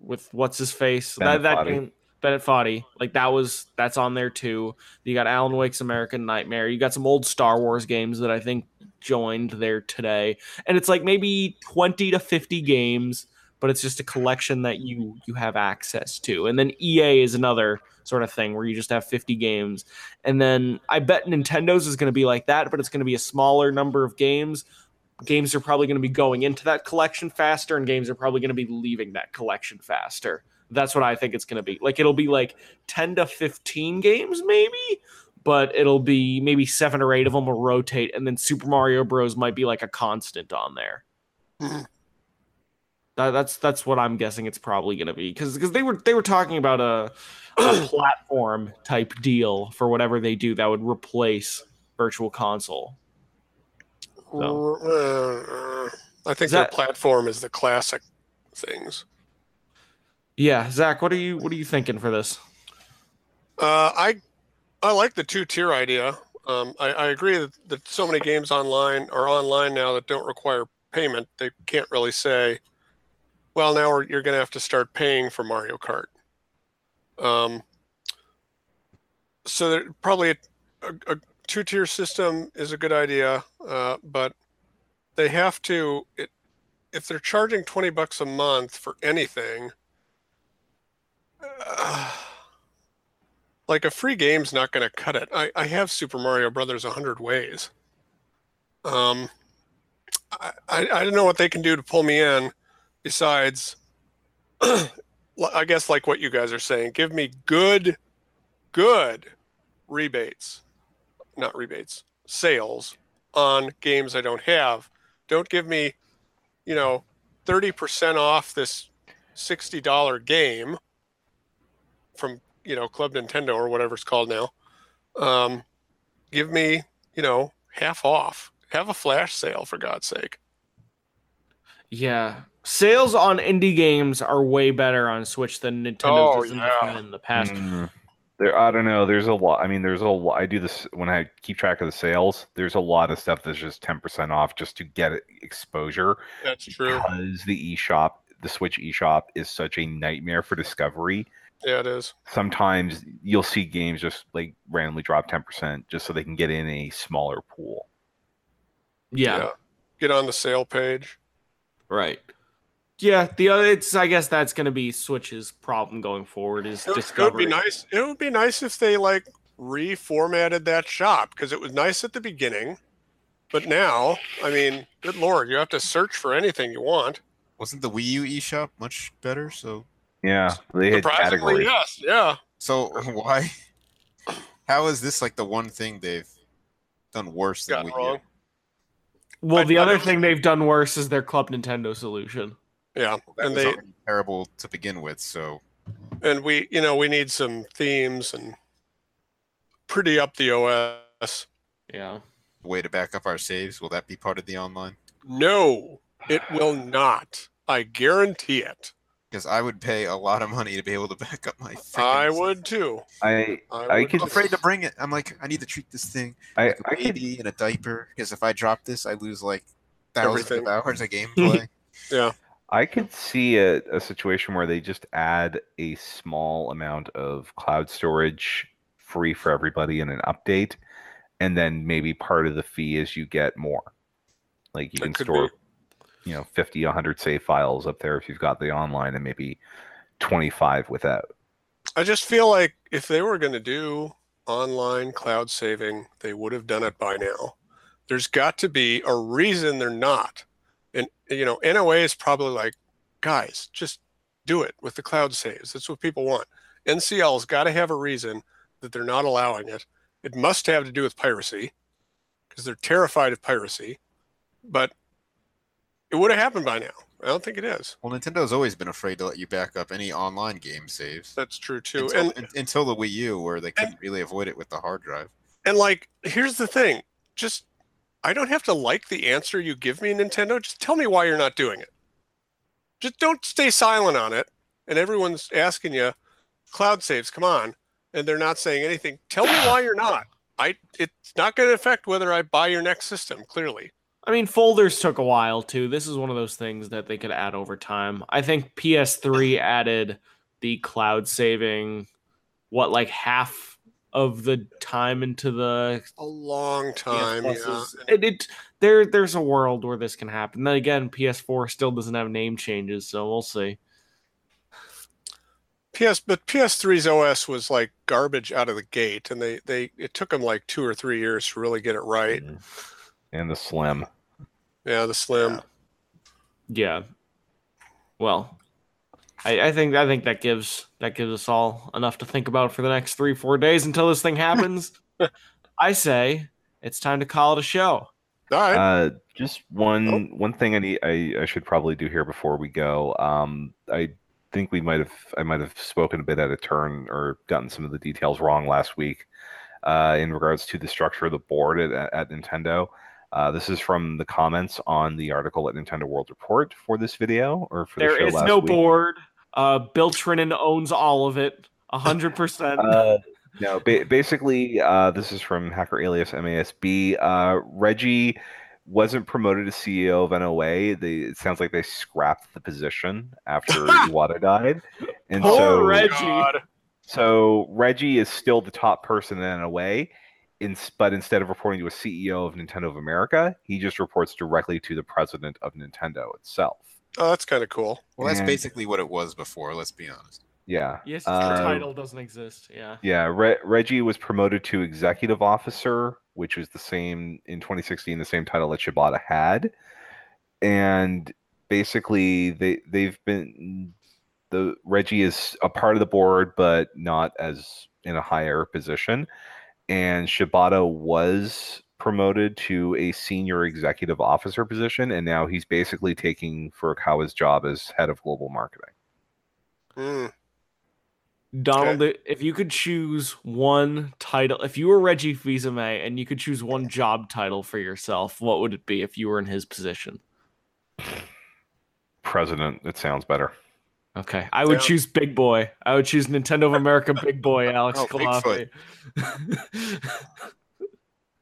with what's his face that that game. Bennett Foddy, like that was that's on there too. You got Alan Wake's American Nightmare. You got some old Star Wars games that I think joined there today, and it's like maybe twenty to fifty games, but it's just a collection that you you have access to. And then EA is another sort of thing where you just have fifty games, and then I bet Nintendo's is going to be like that, but it's going to be a smaller number of games. Games are probably going to be going into that collection faster, and games are probably going to be leaving that collection faster. That's what I think it's going to be. Like it'll be like 10 to 15 games maybe, but it'll be maybe 7 or 8 of them will rotate and then Super Mario Bros might be like a constant on there. Mhm. That, that's that's what I'm guessing it's probably going to be cuz cuz they were they were talking about a, a platform type deal for whatever they do that would replace virtual console. So- Uh, I think Is their that- platform is the classic things. Yeah, Zach, what are you what are you thinking for this? Uh, I I like the two tier idea. Um, I, I agree that, that so many games online are online now that don't require payment. They can't really say, well, now you're going to have to start paying for Mario Kart. Um, so there, probably a, a, a two tier system is a good idea, uh, but they have to. It, if they're charging twenty bucks a month for anything. Like a free game's not going to cut it. I, I have Super Mario Brothers a hundred ways. Um, I, I I don't know what they can do to pull me in, besides, I guess like what you guys are saying. Give me good, good rebates, not rebates, sales on games I don't have. Don't give me, you know, thirty percent off this sixty dollar game from you know Club Nintendo or whatever it's called now. Um, give me you know half off. Have a flash sale for God's sake. Yeah. Sales on indie games are way better on Switch than Nintendo's Oh, has yeah. in the past. Mm. There, I don't know. There's a lot. I mean, there's a lot. I do this when I keep track of the sales. There's a lot of stuff that's just ten percent off just to get exposure That's true. because the eShop, the Switch eShop, is such a nightmare for discovery. Yeah, it is. Sometimes you'll see games just like randomly drop ten percent just so they can get in a smaller pool. Yeah. Get on the sale page. Right. Yeah, the other it's I guess that's going to be Switch's problem going forward is It would, it would be nice. It would be nice if they like reformatted that shop because it was nice at the beginning, but now, I mean, good lord, you have to search for anything you want. Wasn't the Wii U eShop much better? So Yeah, they had Surprisingly, categories. yes, yeah. so why? How is this like the one thing they've done worse than Gotten Wii wrong. U? well, I- the other thing they've done worse is their Club Nintendo solution. Yeah, That and was they already terrible to begin with. So and we, you know, we need some themes and pretty up the OS. Yeah. way to back up our saves will that be part of the online? No, it will not. I guarantee it. Because I would pay a lot of money to be able to back up my. I would too. I I, I would could- I'm afraid to bring it. I'm like, I need to treat this thing I, like a I could baby in a diaper. Because if I drop this, I lose like thousands Everything. of hours of gameplay. Yeah. I could see a, a situation where they just add a small amount of cloud storage free for everybody in an update, and then maybe part of the fee is you get more. Like you That can could store, you know, 50, 100 save files up there if you've got the online, and maybe 25 without. I just feel like if they were going to do online cloud saving, they would have done it by now. There's got to be a reason they're not. And, you know, NOA is probably like, guys, just do it with the cloud saves. That's what people want. NCL's got to have a reason that they're not allowing it. It must have to do with piracy because they're terrified of piracy. But it would have happened by now. I don't think it is. well, Nintendo's always been afraid to let you back up any online game saves. That's true too. Until, and until the Wii U, where they couldn't really avoid it with the hard drive. And like, here's the thing: just I don't have to like the answer you give me, Nintendo. Just tell me why you're not doing it. Just don't stay silent on it. And everyone's asking you, cloud saves, come on, and they're not saying anything. Tell me why you're not. I it's not going to affect whether I buy your next system. Clearly, I mean, folders took a while too. This is one of those things that they could add over time. I think PS3 added the cloud saving, what, like half of the time into the a long time. Yeah. It, it there there's a world where this can happen. Then again, PS4 still doesn't have name changes, so we'll see. PS, but PS3's OS was like garbage out of the gate, and they they it took them like two or three years to really get it right. And the slim. Yeah, the slim. Yeah. Well, I, I think I think that gives that gives us all enough to think about for the next three four days until this thing happens. I say it's time to call it a show. All right. Uh, just one one thing I need I, I should probably do here before we go. Um, I think we might have I might have spoken a bit at a turn or gotten some of the details wrong last week uh, in regards to the structure of the board at, at Nintendo. Uh, this is from the comments on the article at Nintendo World Report for this video or for the There show is last no week. board. Uh, Bill Trinen owns all of it, hundred percent. Uh, no, ba- basically, uh, this is from Hacker Alias MASB. Uh, Reggie wasn't promoted to CEO of NOA. They, it sounds like they scrapped the position after Iwata died, and Poor so Reggie. God. so Reggie is still the top person in NOA. In, but instead of reporting to a CEO of Nintendo of America, he just reports directly to the president of Nintendo itself. Oh, that's kind of cool. Well, that's And- basically what it was before. Let's be honest. Yeah. Yes, Uh, the title doesn't exist. Yeah. Yeah, Re- Reggie was promoted to executive officer, which was the same in 2016, the same title that Shibata had, and basically they they've been the Reggie is a part of the board, but not as in a higher position, and Shibata was promoted to a senior executive officer position, and now he's basically taking Furukawa's job as head of global marketing. Mm. Donald, if you could choose one title, if you were Reggie Fils-Aimé and you could choose one job title for yourself, what would it be if you were in his position? President, it sounds better. Okay, I would Yeah. choose Big Boy. I would choose Nintendo of America Big Boy, Alex Oh, Culafi.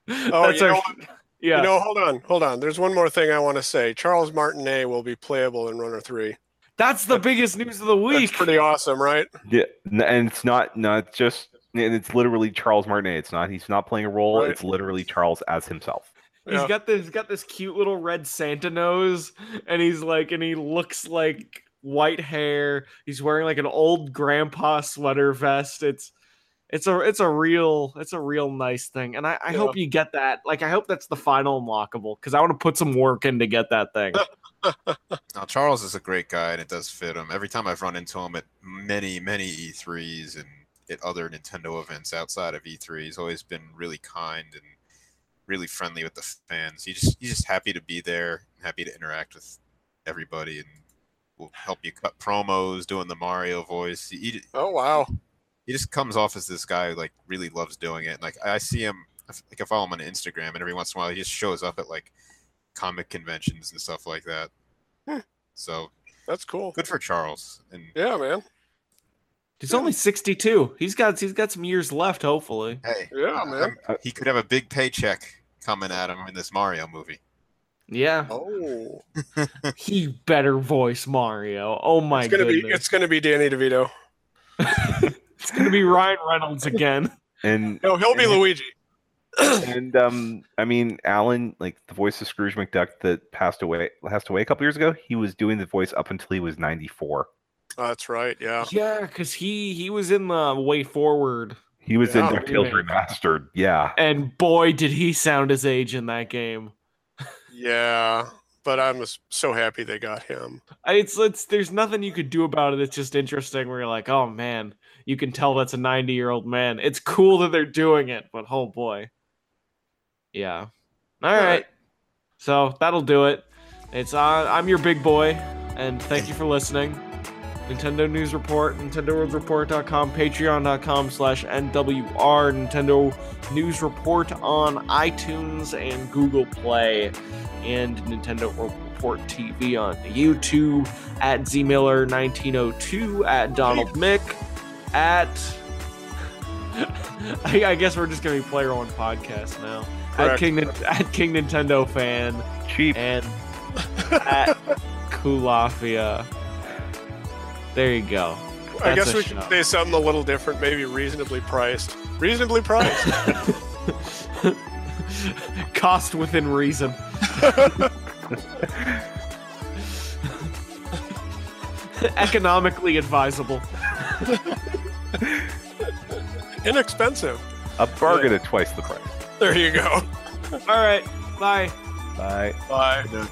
Oh, That's you our, know what? yeah. You know, hold on, hold on. There's one more thing I want to say. Charles Martinet will be playable in Runner Three. That's the biggest news of the week. That's pretty awesome, right? Yeah, and it's not not just and it's literally Charles Martinet. It's not he's not playing a role. Right. It's literally Charles as himself. He's got this he's got this cute little red Santa nose, and he's like, and he looks like white hair. He's wearing like an old grandpa sweater vest. It's it's a it's a real it's a real nice thing, and I, I hope you get that. Like, I hope that's the final unlockable because I want to put some work in to get that thing. Now Charles is a great guy and it does fit him. Every time I've run into him at many, many E3s and at other Nintendo events outside of E3, he's always been really kind and really friendly with the fans. He just he's just happy to be there, happy to interact with everybody and will help you cut promos, doing the Mario voice. He, he, Oh wow. he just comes off as this guy who like really loves doing it. Like I see him, like I follow him on Instagram, and every once in a while he just shows up at like comic conventions and stuff like that. Hmm. So That's cool. good for Charles. And Yeah, man. He's only sixty two. He's got he's got some years left. Hopefully, hey, Yeah, man. he could have a big paycheck coming at him in this Mario movie. Yeah. Oh, He better voice Mario. Oh my it's gonna goodness. it's gonna be Danny DeVito. it's gonna be Ryan Reynolds again. And No, he'll be Mhm. Luigi. and um, I mean, Alan, like the voice of Scrooge McDuck that passed away, passed away a couple years ago. He was doing the voice up until he was ninety four. Oh, that's right. Yeah. Yeah, because he he was in the Way Forward, He was Yeah. in DuckTales Remastered. Yeah, and boy, did he sound his age in that game. Yeah. But I'm so happy they got him. It's it's there's nothing you could do about it. It's just interesting. Where you're like, oh man, you can tell that's a 90 year old man. It's cool that they're doing it, but oh boy, yeah. All right, right. so that'll do it. It's uh, I'm your big boy, and thank you for listening. Nintendo News Report, NintendoWorldReport.com, Patreon.com slash NWR, Nintendo News Report on iTunes and Google Play, and Nintendo World Report TV on YouTube, at ZMiller1902, at Donald Mick, at. I, I guess we're just going to be Player One Podcast now. At King, at King Nintendo Fan, cheap. and at Kulafia. There you go. I guess we should say something a little different, maybe reasonably priced. Reasonably priced. Cost within reason. Economically advisable. Inexpensive. A bargain at twice the price. There you go. All right. Bye. Bye. Bye. Good night.